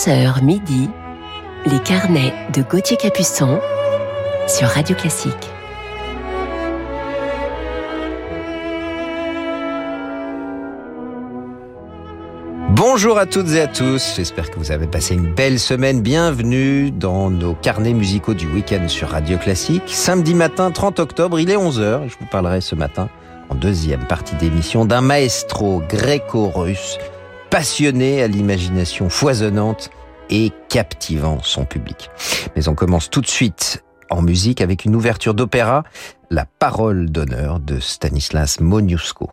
11h midi, les carnets de Gauthier Capuçon sur Radio Classique. Bonjour à toutes et à tous, j'espère que vous avez passé une belle semaine. Bienvenue dans nos carnets musicaux du week-end sur Radio Classique. Samedi matin 30 octobre, il est 11h, je vous parlerai ce matin en deuxième partie d'émission d'un maestro gréco-russe passionné à l'imagination foisonnante et captivant son public. Mais on commence tout de suite en musique avec une ouverture d'opéra, La parole d'honneur de Stanislas Moniuszko.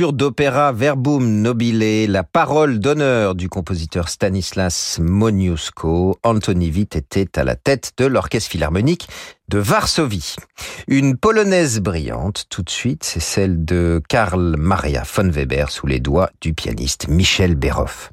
D'opéra Verbum Nobile, la parole d'honneur du compositeur Stanislas Moniuszko, Anthony Witt était à la tête de l'orchestre philharmonique de Varsovie. Une polonaise brillante, tout de suite, c'est celle de Karl Maria von Weber sous les doigts du pianiste Michel Béroff.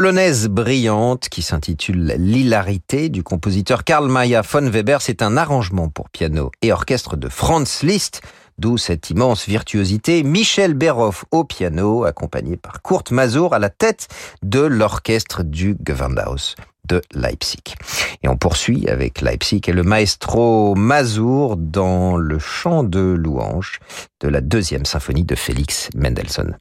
Polonaise brillante qui s'intitule L'hilarité du compositeur Karl Maria von Weber. C'est un arrangement pour piano et orchestre de Franz Liszt, d'où cette immense virtuosité. Michel Berhoff au piano, accompagné par Kurt Mazur à la tête de l'orchestre du Gewandhaus de Leipzig. Et on poursuit avec Leipzig et le maestro Mazur dans le chant de louange de la deuxième symphonie de Félix Mendelssohn.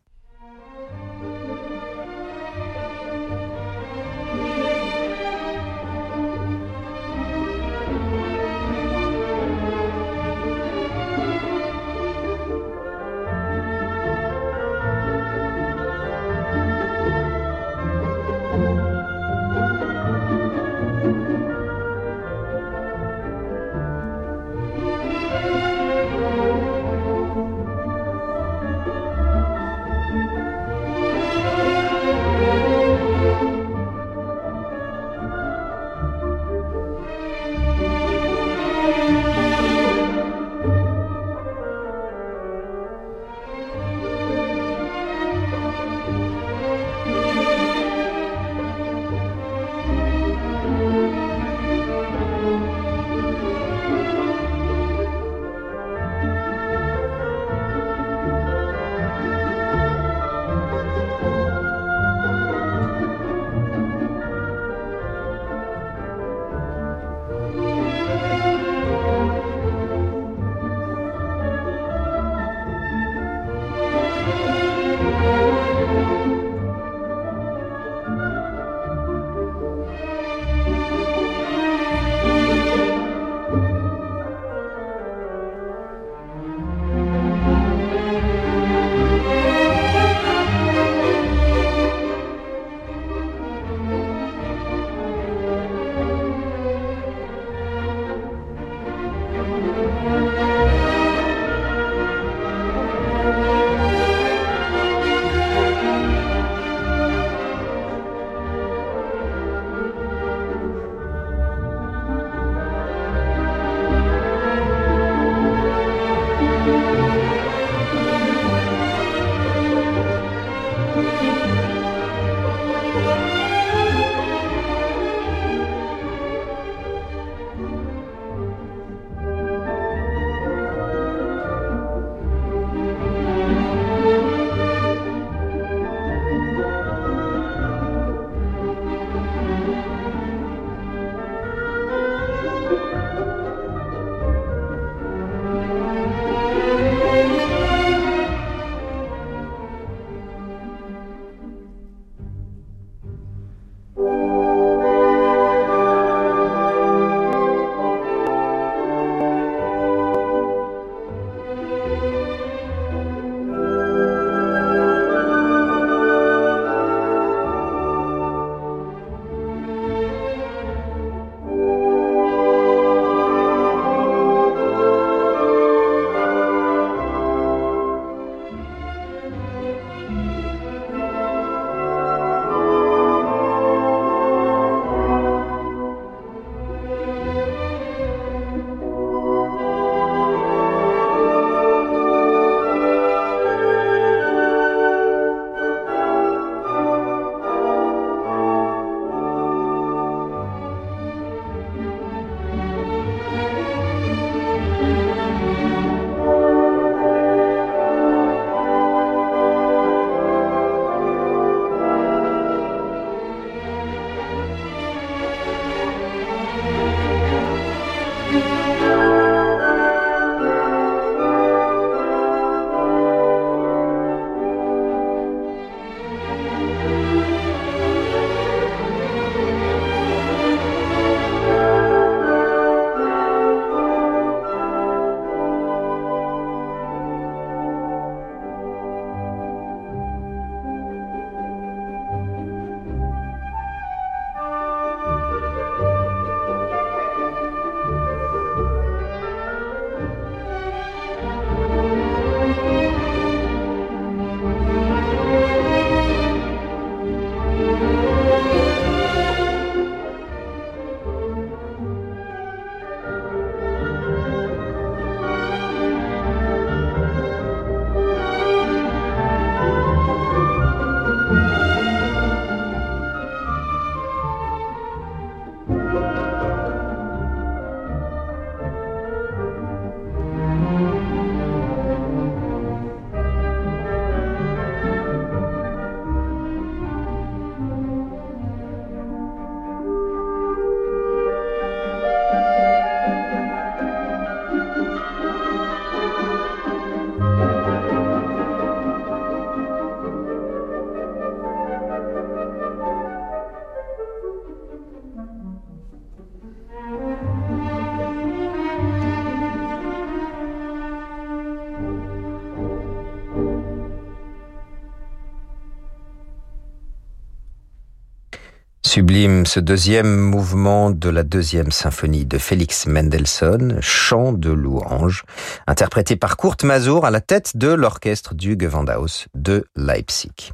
Sublime, ce deuxième mouvement de la deuxième symphonie de Félix Mendelssohn, Chant de louange, interprété par Kurt Mazur à la tête de l'orchestre du Gewandhaus de Leipzig.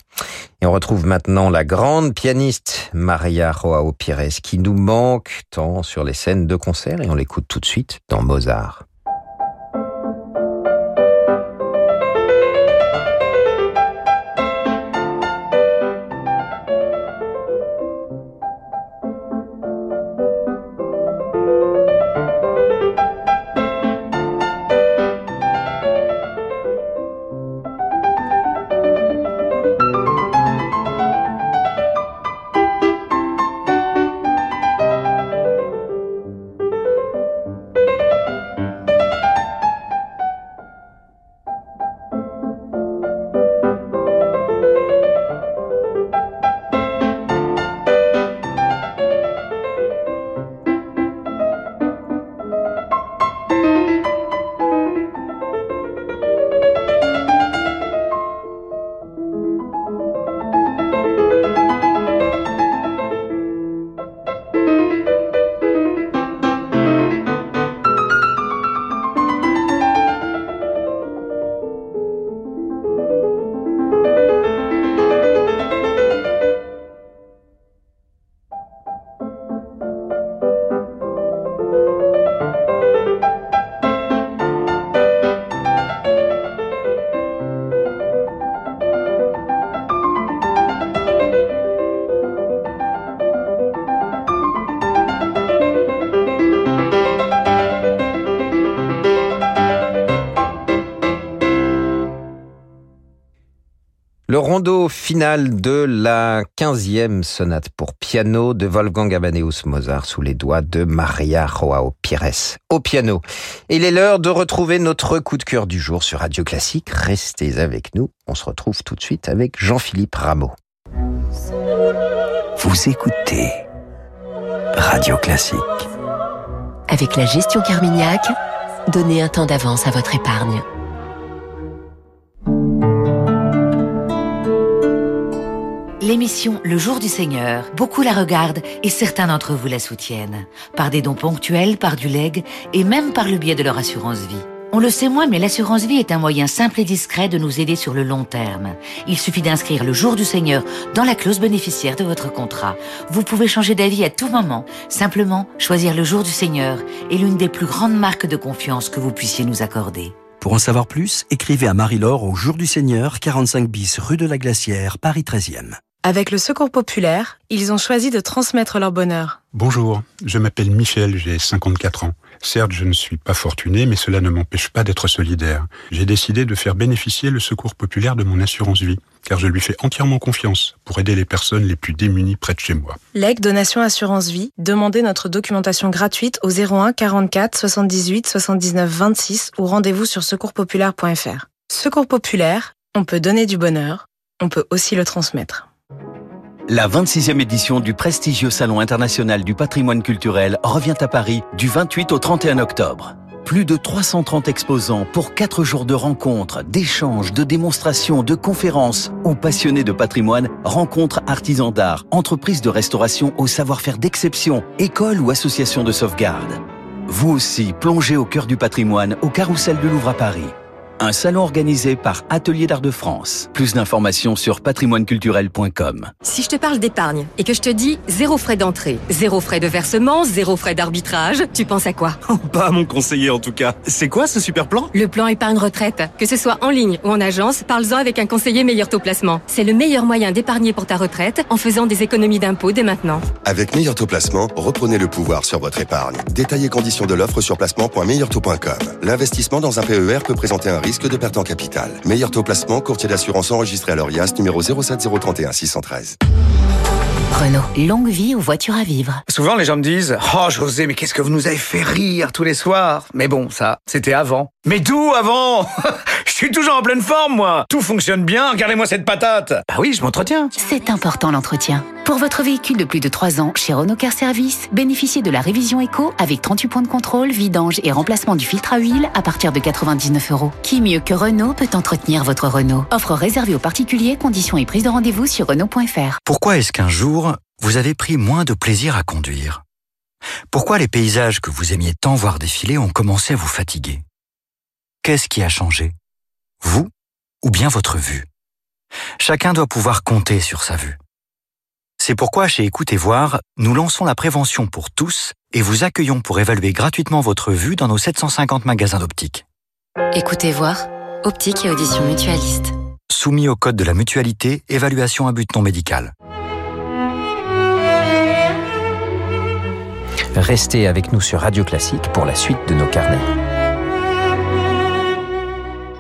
Et on retrouve maintenant la grande pianiste Maria Joao Pires qui nous manque tant sur les scènes de concert et on l'écoute tout de suite dans Mozart. Rondo final de la quinzième sonate pour piano de Wolfgang Amadeus Mozart sous les doigts de Maria Joao Pires au piano. Il est l'heure de retrouver notre coup de cœur du jour sur Radio Classique. Restez avec nous. On se retrouve tout de suite avec Jean-Philippe Rameau. Vous écoutez Radio Classique. Avec la gestion Carmignac, donnez un temps d'avance à votre épargne. L'émission Le Jour du Seigneur, beaucoup la regardent et certains d'entre vous la soutiennent. Par des dons ponctuels, par du leg et même par le biais de leur assurance vie. On le sait moins, mais l'assurance vie est un moyen simple et discret de nous aider sur le long terme. Il suffit d'inscrire le jour du Seigneur dans la clause bénéficiaire de votre contrat. Vous pouvez changer d'avis à tout moment. Simplement, choisir le jour du Seigneur est l'une des plus grandes marques de confiance que vous puissiez nous accorder. Pour en savoir plus, écrivez à Marie-Laure au Jour du Seigneur, 45 bis rue de la Glacière, Paris 13e. Avec le Secours Populaire, ils ont choisi de transmettre leur bonheur. Bonjour, je m'appelle Michel, j'ai 54 ans. Certes, je ne suis pas fortuné, mais cela ne m'empêche pas d'être solidaire. J'ai décidé de faire bénéficier le Secours Populaire de mon assurance vie, car je lui fais entièrement confiance pour aider les personnes les plus démunies près de chez moi. Leg Donation Assurance Vie, demandez notre documentation gratuite au 01 44 78 79 26 ou rendez-vous sur secourspopulaire.fr. Secours Populaire, on peut donner du bonheur, on peut aussi le transmettre. La 26e édition du prestigieux Salon international du patrimoine culturel revient à Paris du 28 au 31 octobre. Plus de 330 exposants pour 4 jours de rencontres, d'échanges, de démonstrations, de conférences où passionnés de patrimoine rencontrent artisans d'art, entreprises de restauration au savoir-faire d'exception, écoles ou associations de sauvegarde. Vous aussi, plongez au cœur du patrimoine au Carrousel de Louvre à Paris. Un salon organisé par Atelier d'Art de France. Plus d'informations sur patrimoineculturel.com. Si je te parle d'épargne et que je te dis zéro frais d'entrée, zéro frais de versement, zéro frais d'arbitrage, tu penses à quoi? Pas à mon conseiller en tout cas. C'est quoi ce super plan? Le plan épargne retraite. Que ce soit en ligne ou en agence, parle-en avec un conseiller meilleur taux placement. C'est le meilleur moyen d'épargner pour ta retraite en faisant des économies d'impôts dès maintenant. Avec meilleur taux placement, reprenez le pouvoir sur votre épargne. Détaillez conditions de l'offre sur placement.meilleurtaux.com. L'investissement dans un PER peut présenter un risque de perte en capital. Meilleur taux placement, courtier d'assurance enregistré à l'ORIAS, numéro 07031 613. Renault, longue vie aux voitures à vivre. Souvent, les gens me disent Oh, José, mais qu'est-ce que vous nous avez fait rire tous les soirs Mais bon, ça, c'était avant. Mais d'où avant? Je suis toujours en pleine forme, moi Tout fonctionne bien, regardez-moi cette patate Bah oui, je m'entretiens C'est important l'entretien. Pour votre véhicule de plus de 3 ans, chez Renault Car Service, bénéficiez de la révision éco avec 38 points de contrôle, vidange et remplacement du filtre à huile à partir de 99 euros. Qui mieux que Renault peut entretenir votre Renault? Offre réservée aux particuliers, conditions et prise de rendez-vous sur Renault.fr. Pourquoi est-ce qu'un jour, vous avez pris moins de plaisir à conduire Pourquoi les paysages que vous aimiez tant voir défiler ont commencé à vous fatiguer? Qu'est-ce qui a changé? Vous ou bien votre vue? Chacun doit pouvoir compter sur sa vue. C'est pourquoi chez Écoutez Voir, nous lançons la prévention pour tous et vous accueillons pour évaluer gratuitement votre vue dans nos 750 magasins d'optique. Écoutez Voir, optique et audition mutualiste. Soumis au code de la mutualité, évaluation à but non médical. Restez avec nous sur Radio Classique pour la suite de nos carnets.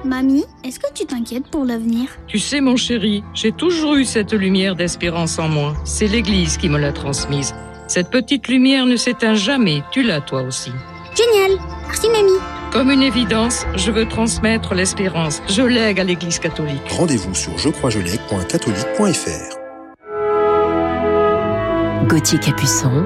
Mamie, est-ce que tu t'inquiètes pour l'avenir? Tu sais, mon chéri, j'ai toujours eu cette lumière d'espérance en moi. C'est l'Église qui me l'a transmise. Cette petite lumière ne s'éteint jamais. Tu l'as toi aussi. Génial Merci, mamie. Comme une évidence, je veux transmettre l'espérance. Je lègue à l'Église catholique. Rendez-vous sur jecroisjelègue.catholique.fr. Gauthier Capuçon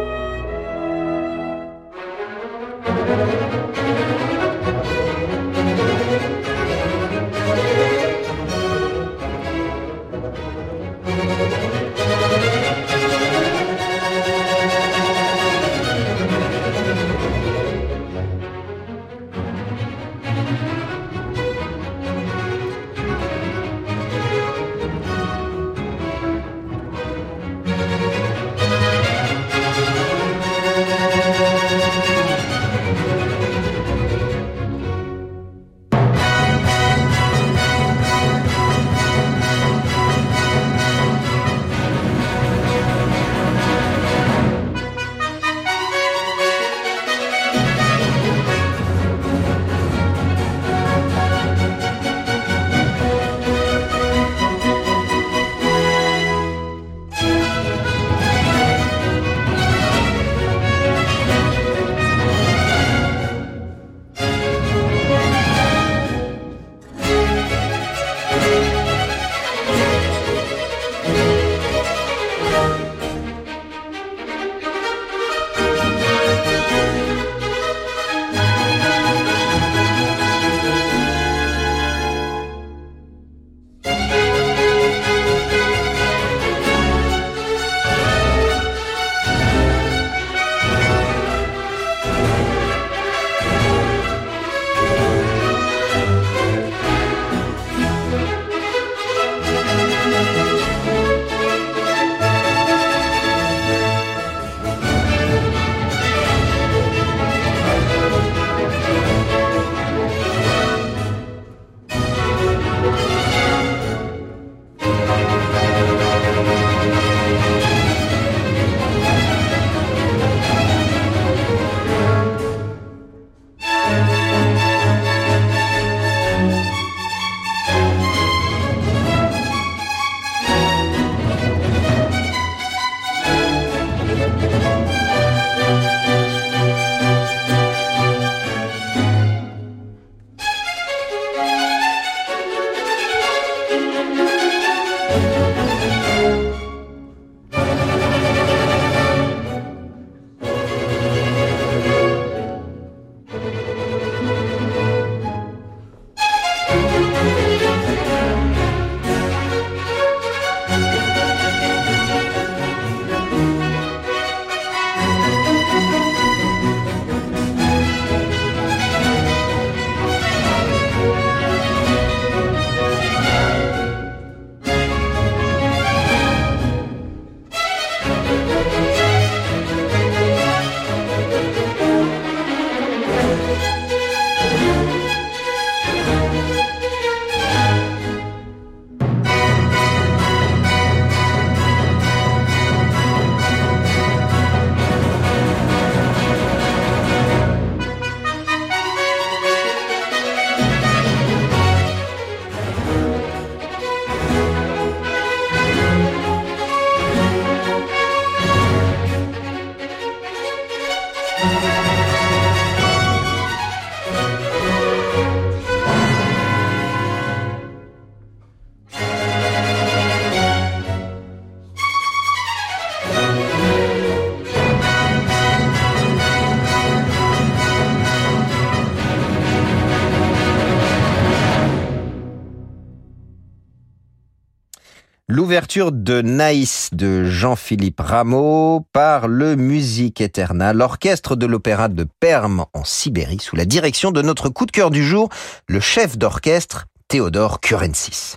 L'ouverture de Naïs de Jean-Philippe Rameau par le Musique Eterna, l'orchestre de l'opéra de Perm en Sibérie, sous la direction de notre coup de cœur du jour, le chef d'orchestre Théodore Kurensis.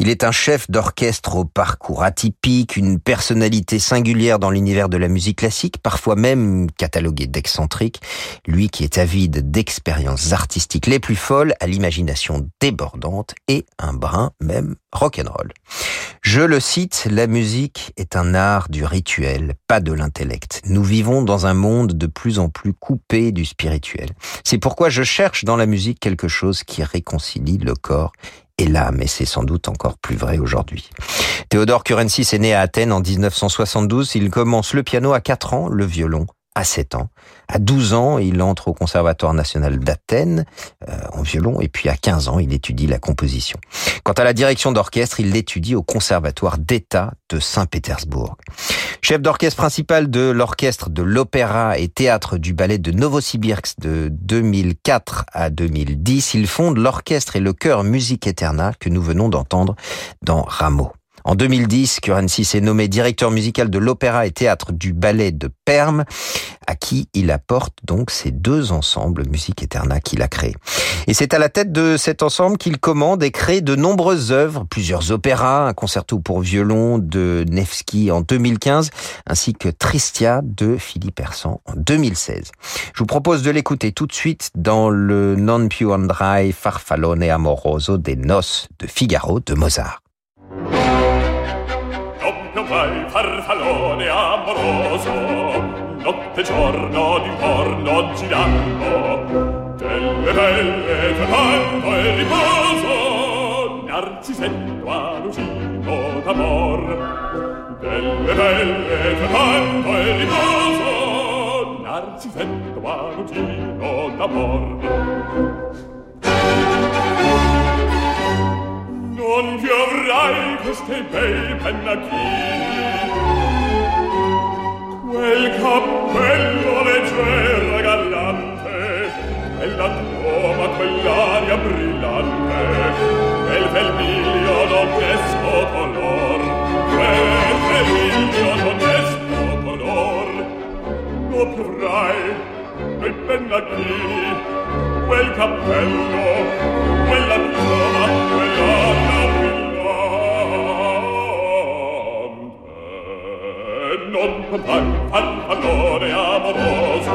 Il est un chef d'orchestre au parcours atypique, une personnalité singulière dans l'univers de la musique classique, parfois même catalogué d'excentrique, lui qui est avide d'expériences artistiques les plus folles, à l'imagination débordante et un brin même rock'n'roll. Je le cite, la musique est un art du rituel, pas de l'intellect. Nous vivons dans un monde de plus en plus coupé du spirituel. C'est pourquoi je cherche dans la musique quelque chose qui réconcilie le corps et l'âme, et c'est sans doute encore plus vrai aujourd'hui. Théodore Kurensis est né à Athènes en 1972. Il commence le piano à 4 ans, le violon à 7 ans. À 12 ans, il entre au Conservatoire national d'Athènes euh, en violon et puis à 15 ans, il étudie la composition. Quant à la direction d'orchestre, il l'étudie au Conservatoire d'État de Saint-Pétersbourg. Chef d'orchestre principal de l'orchestre de l'Opéra et théâtre du ballet de Novosibirsk de 2004 à 2010, il fonde l'orchestre et le chœur Musique Eterna que nous venons d'entendre dans Rameau. En 2010, Kurensis est nommé directeur musical de l'opéra et théâtre du ballet de Perm, à qui il apporte donc ces deux ensembles Musique Eterna qu'il a créés. Et c'est à la tête de cet ensemble qu'il commande et crée de nombreuses œuvres, plusieurs opéras, un concerto pour violon de Nevsky en 2015, ainsi que Tristia de Philippe Hersan en 2016. Je vous propose de l'écouter tout de suite dans le Non più andrai farfallone amoroso des noces de Figaro de Mozart. calone amoroso notte e giorno d'intorno girando delle belle tratando e riposo narcisetto alucino d'amor. Delle belle tratando e riposo narcisetto a lucino d'amor. Non piovrai queste bei pennacchini quel cappello leggero e gallante quella trova, quell'aria brillante quel vermiglio d'onesco color quel vermiglio d'onesco color. Non piovrai quei pennacchini quel cappello quella quell'aria contan al amore amoroso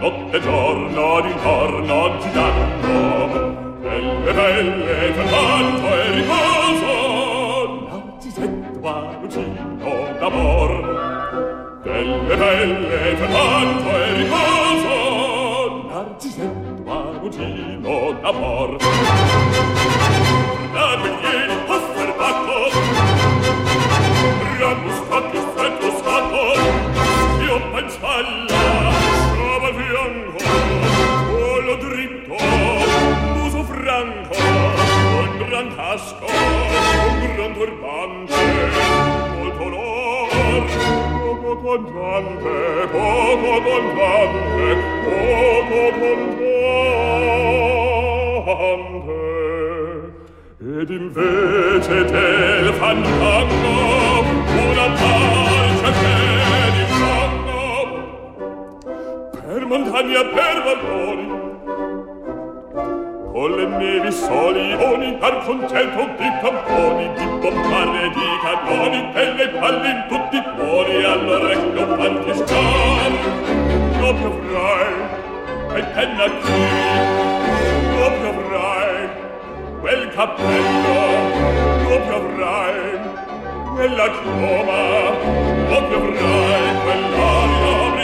notte e giorno d'intorno girando. Belle belle per tanto e riposo non ti sento a lucino d'amor. Belle belle per tanto e riposo non ti sento a lucino d'amor. Da me vieni osservato Ramus Io pancialla Stava al fianco Collo dritto Muso franco Un gran casco Un gran turbante Molto l'or Poco contante Poco contante Poco contante ed invece del fantango una marcia montagna per valloni con le nevi soli oni dar concerto di camponi di bombare di cannoni delle palle in tutti i cuori all'orecchio farti scar no più avrai e penna qui no più avrai quel cappello. Proprio avrai quella chioma. Proprio avrai quell'aria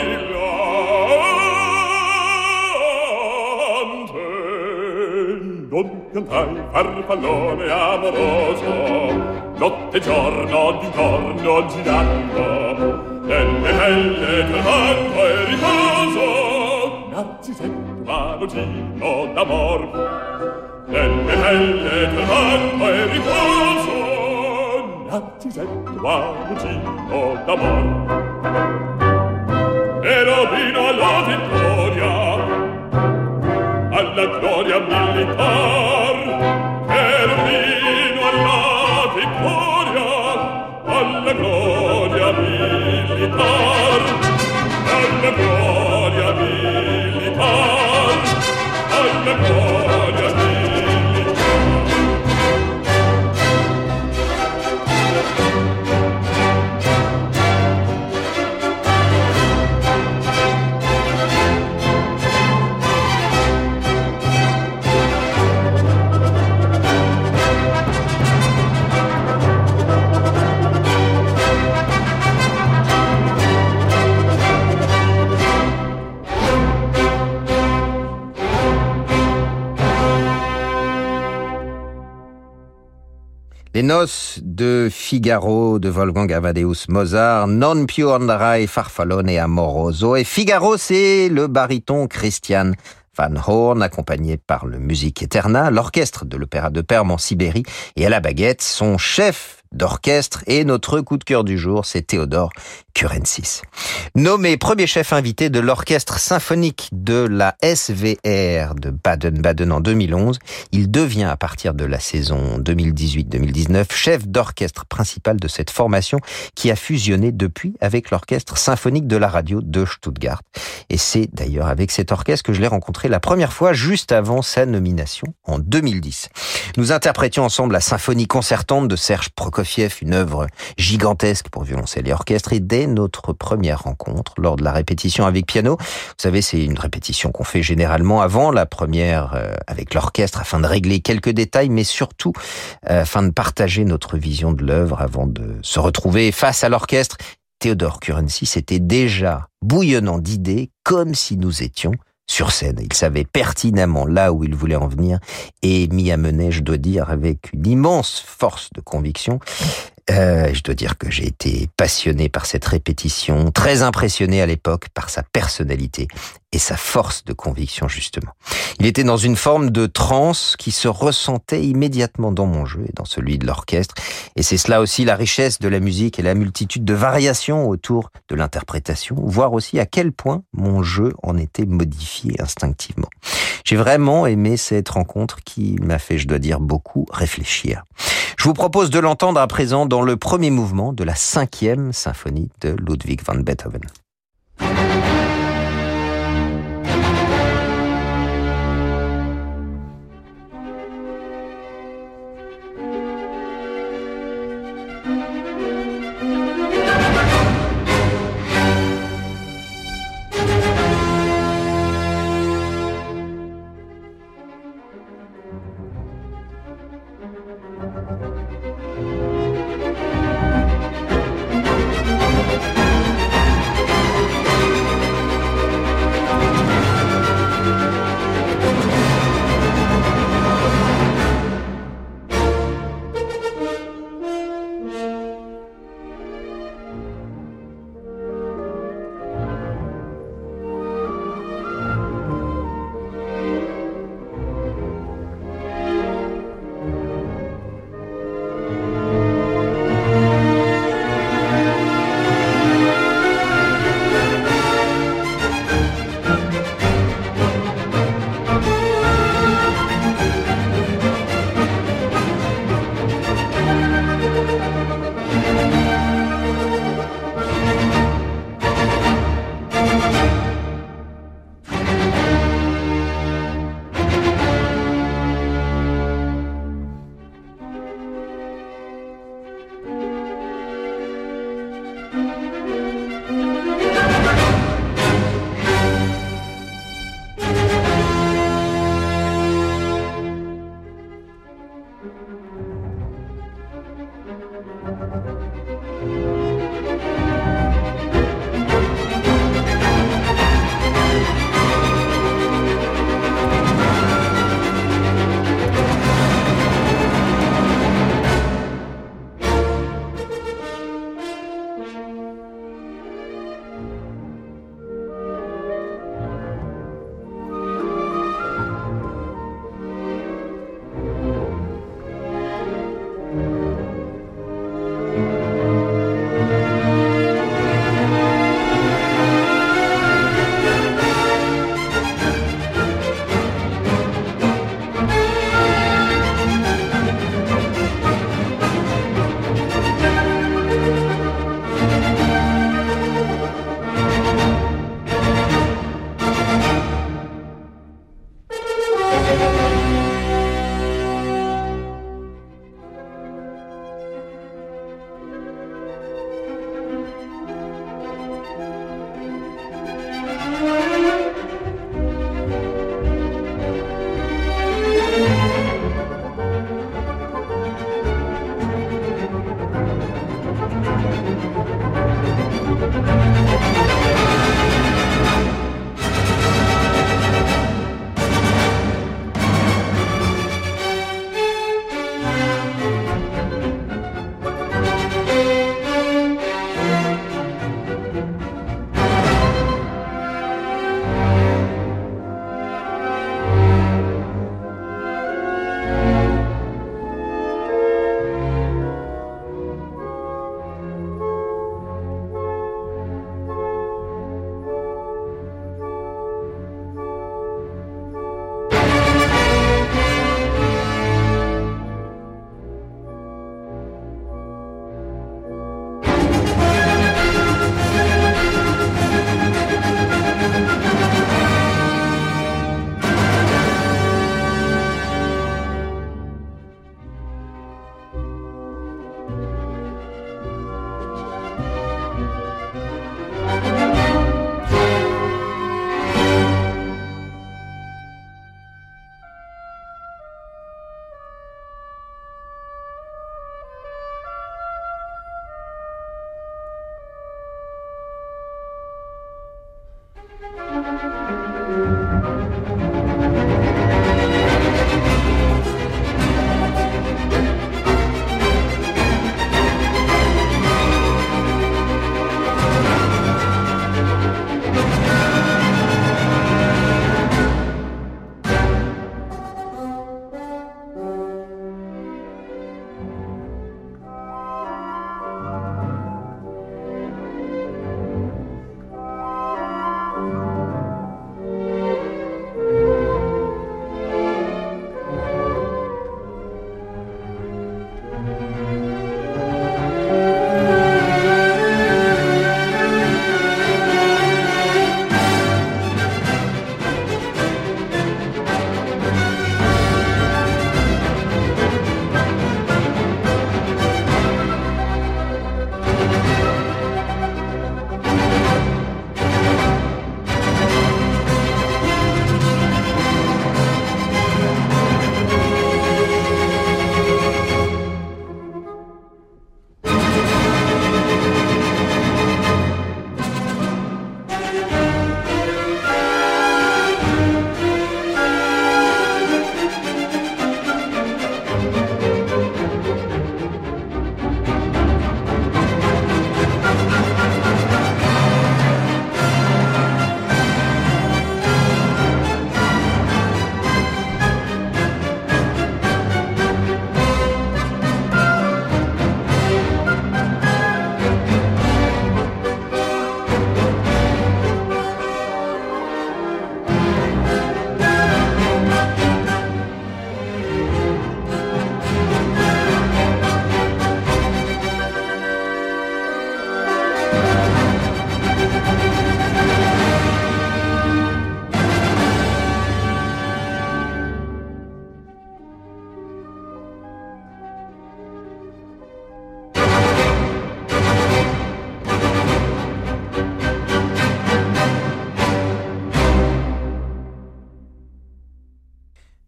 non cantai farfallone amoroso. Notte e giorno d'intorno girando nelle belle tremando e riposo. Narcisetto alucino d'amor nelle belle tremando e riposo. Narcisetto alucino d'amor. Ero vino alla vittoria alla gloria militar. Ero vino alla vittoria gloria militar, alla gloria militar, alla gloria de Figaro de Wolfgang Amadeus Mozart, non più andrai farfallone amoroso. Et Figaro, c'est le baryton Christian Van Horn, accompagné par le Musique Eterna, l'orchestre de l'Opéra de Perm en Sibérie, et à la baguette, son chef d'orchestre. Et notre coup de cœur du jour, c'est Théodore Curensis. Nommé premier chef invité de l'orchestre symphonique de la SVR de Baden-Baden en 2011, il devient à partir de la saison 2018-2019 chef d'orchestre principal de cette formation qui a fusionné depuis avec l'orchestre symphonique de la radio de Stuttgart. Et c'est d'ailleurs avec cet orchestre que je l'ai rencontré la première fois juste avant sa nomination en 2010. Nous interprétions ensemble la symphonie concertante de Serge Prokofiev, une œuvre gigantesque pour violoncelle et orchestre, et dès notre première rencontre, lors de la répétition avec piano, vous savez, c'est une répétition qu'on fait généralement avant la première euh, avec l'orchestre afin de régler quelques détails, mais surtout euh, afin de partager notre vision de l'œuvre avant de se retrouver face à l'orchestre. Théodore Curency était déjà bouillonnant d'idées, comme si nous étions sur scène. Il savait pertinemment là où il voulait en venir et m'y amenait, je dois dire, avec une immense force de conviction. Euh, je dois dire que j'ai été passionné par cette répétition, très impressionné à l'époque par sa personnalité et sa force de conviction justement. Il était dans une forme de transe qui se ressentait immédiatement dans mon jeu et dans celui de l'orchestre, et c'est cela aussi la richesse de la musique et la multitude de variations autour de l'interprétation, voir aussi à quel point mon jeu en était modifié instinctivement. J'ai vraiment aimé cette rencontre qui m'a fait, je dois dire, beaucoup réfléchir. Je vous propose de l'entendre à présent dans le premier mouvement de la cinquième symphonie de Ludwig van Beethoven.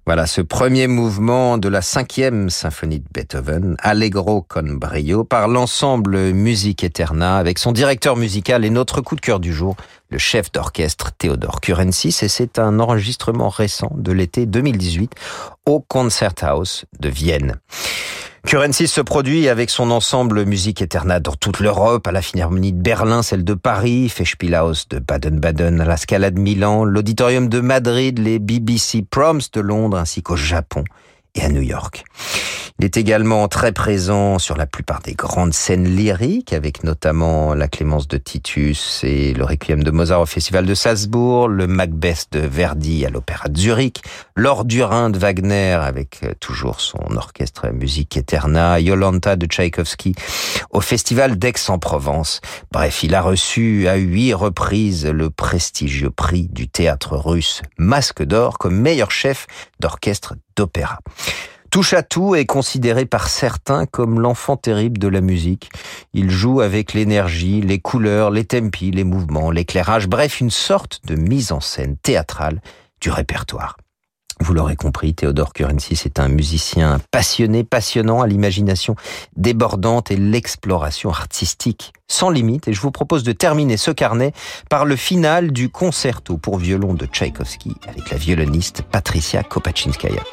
Voilà ce premier mouvement de la cinquième symphonie de Beethoven, Allegro con brio, par l'ensemble Musique Eterna, avec son directeur musical et notre coup de cœur du jour, le chef d'orchestre Théodore Kurensis, et c'est un enregistrement récent de l'été 2018 au Concerthaus de Vienne. Curensis se produit avec son ensemble Musique Eterna dans toute l'Europe, à la Philharmonie de Berlin, celle de Paris, Festspielhaus de Baden-Baden, à la Scala de Milan, l'Auditorium de Madrid, les BBC Proms de Londres, ainsi qu'au Japon à New York. Il est également très présent sur la plupart des grandes scènes lyriques, avec notamment la Clémence de Titus et le Requiem de Mozart au Festival de Salzbourg, le Macbeth de Verdi à l'Opéra de Zurich, l'Or de Wagner avec euh, toujours son orchestre musique Eterna, Yolanta de Tchaïkovski au Festival d'Aix-en-Provence. Bref, il a reçu à huit reprises le prestigieux prix du théâtre russe Masque d'Or comme meilleur chef d'orchestre d'opéra. Touche à tout est considéré par certains comme l'enfant terrible de la musique. Il joue avec l'énergie, les couleurs, les tempi, les mouvements, l'éclairage, bref, une sorte de mise en scène théâtrale du répertoire. Vous l'aurez compris, Théodore Curensis est un musicien passionné, passionnant, à l'imagination débordante et l'exploration artistique sans limite. Et je vous propose de terminer ce carnet par le final du concerto pour violon de Tchaïkovski avec la violoniste Patricia Kopachinskaya.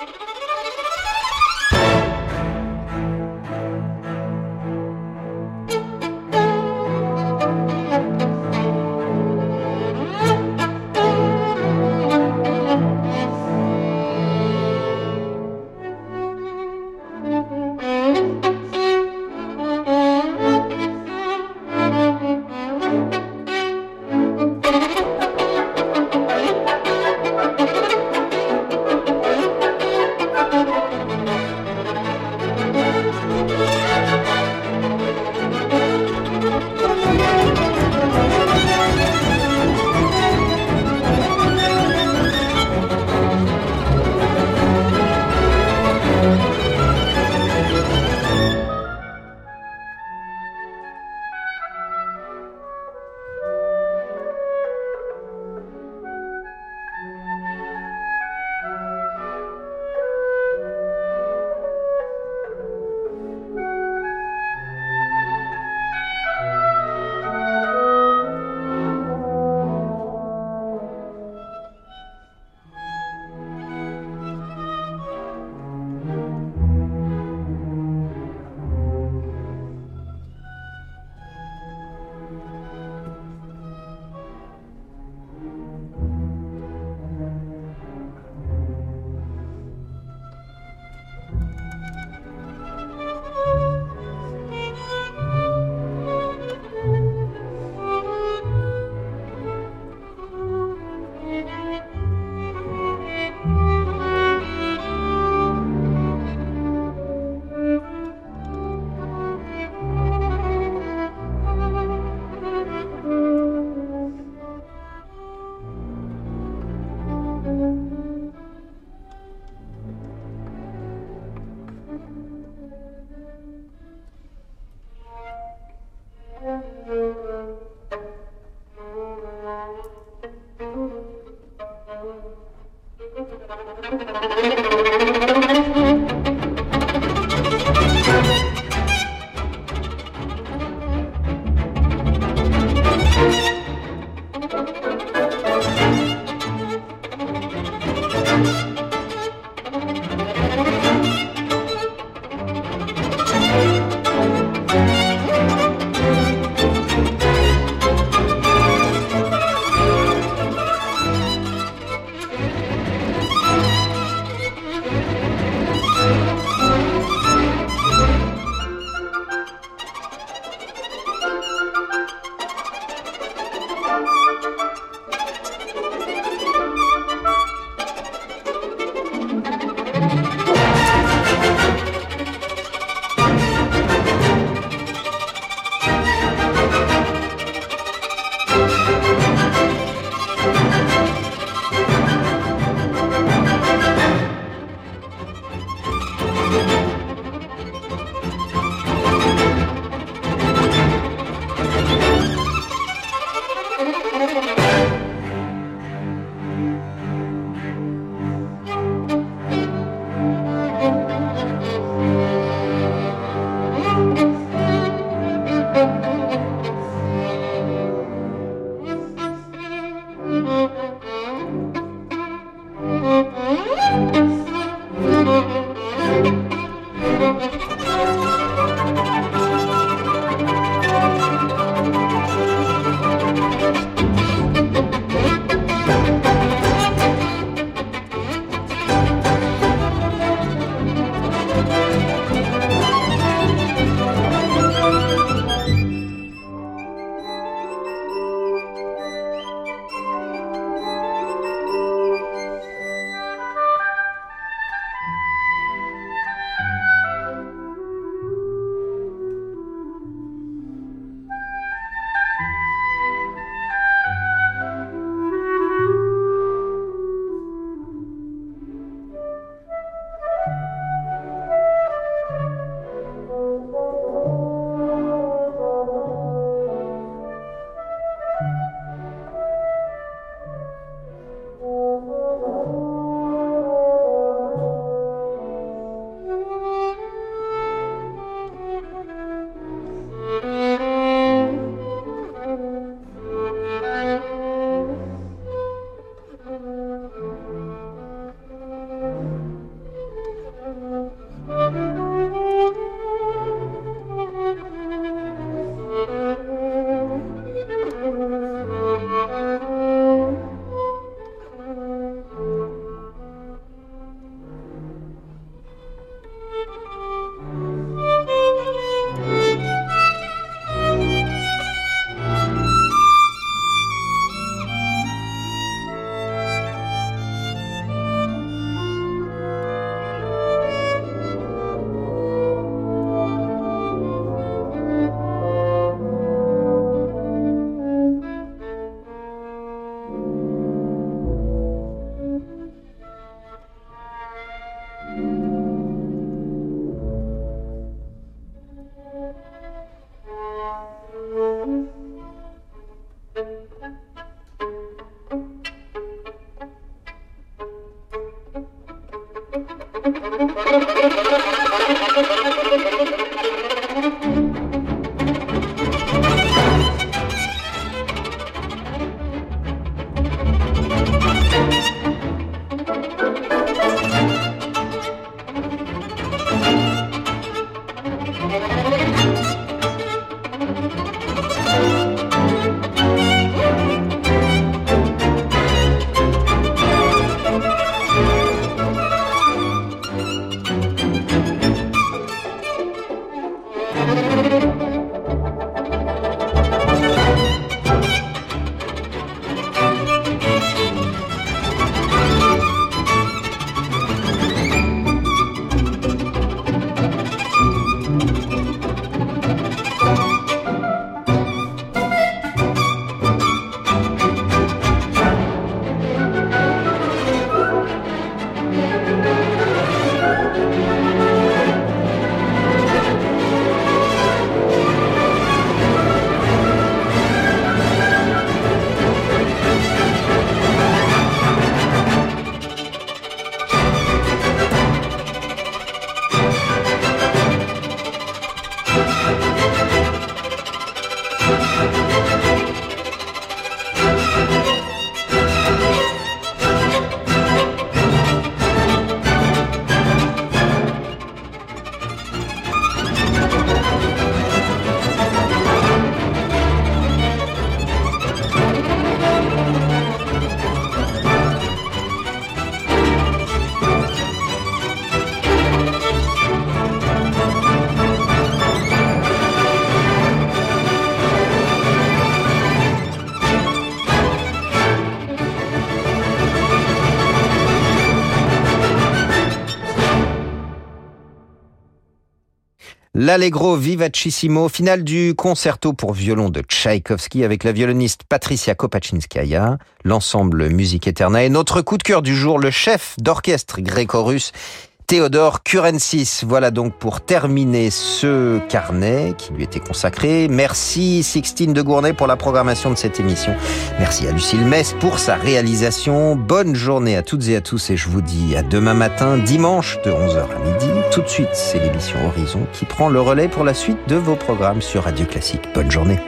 L'Allegro Vivacissimo, finale du concerto pour violon de Tchaïkovski avec la violoniste Patricia Kopachinskaya, l'ensemble Musique éternelle. Notre coup de cœur du jour, le chef d'orchestre gréco-russe Théodore Kurensis. Voilà donc pour terminer ce carnet qui lui était consacré. Merci Sixtine de Gournay pour la programmation de cette émission. Merci à Lucille Mess pour sa réalisation. Bonne journée à toutes et à tous et je vous dis à demain matin, dimanche de 11h à midi. Tout de suite, c'est l'émission Horizon qui prend le relais pour la suite de vos programmes sur Radio Classique. Bonne journée.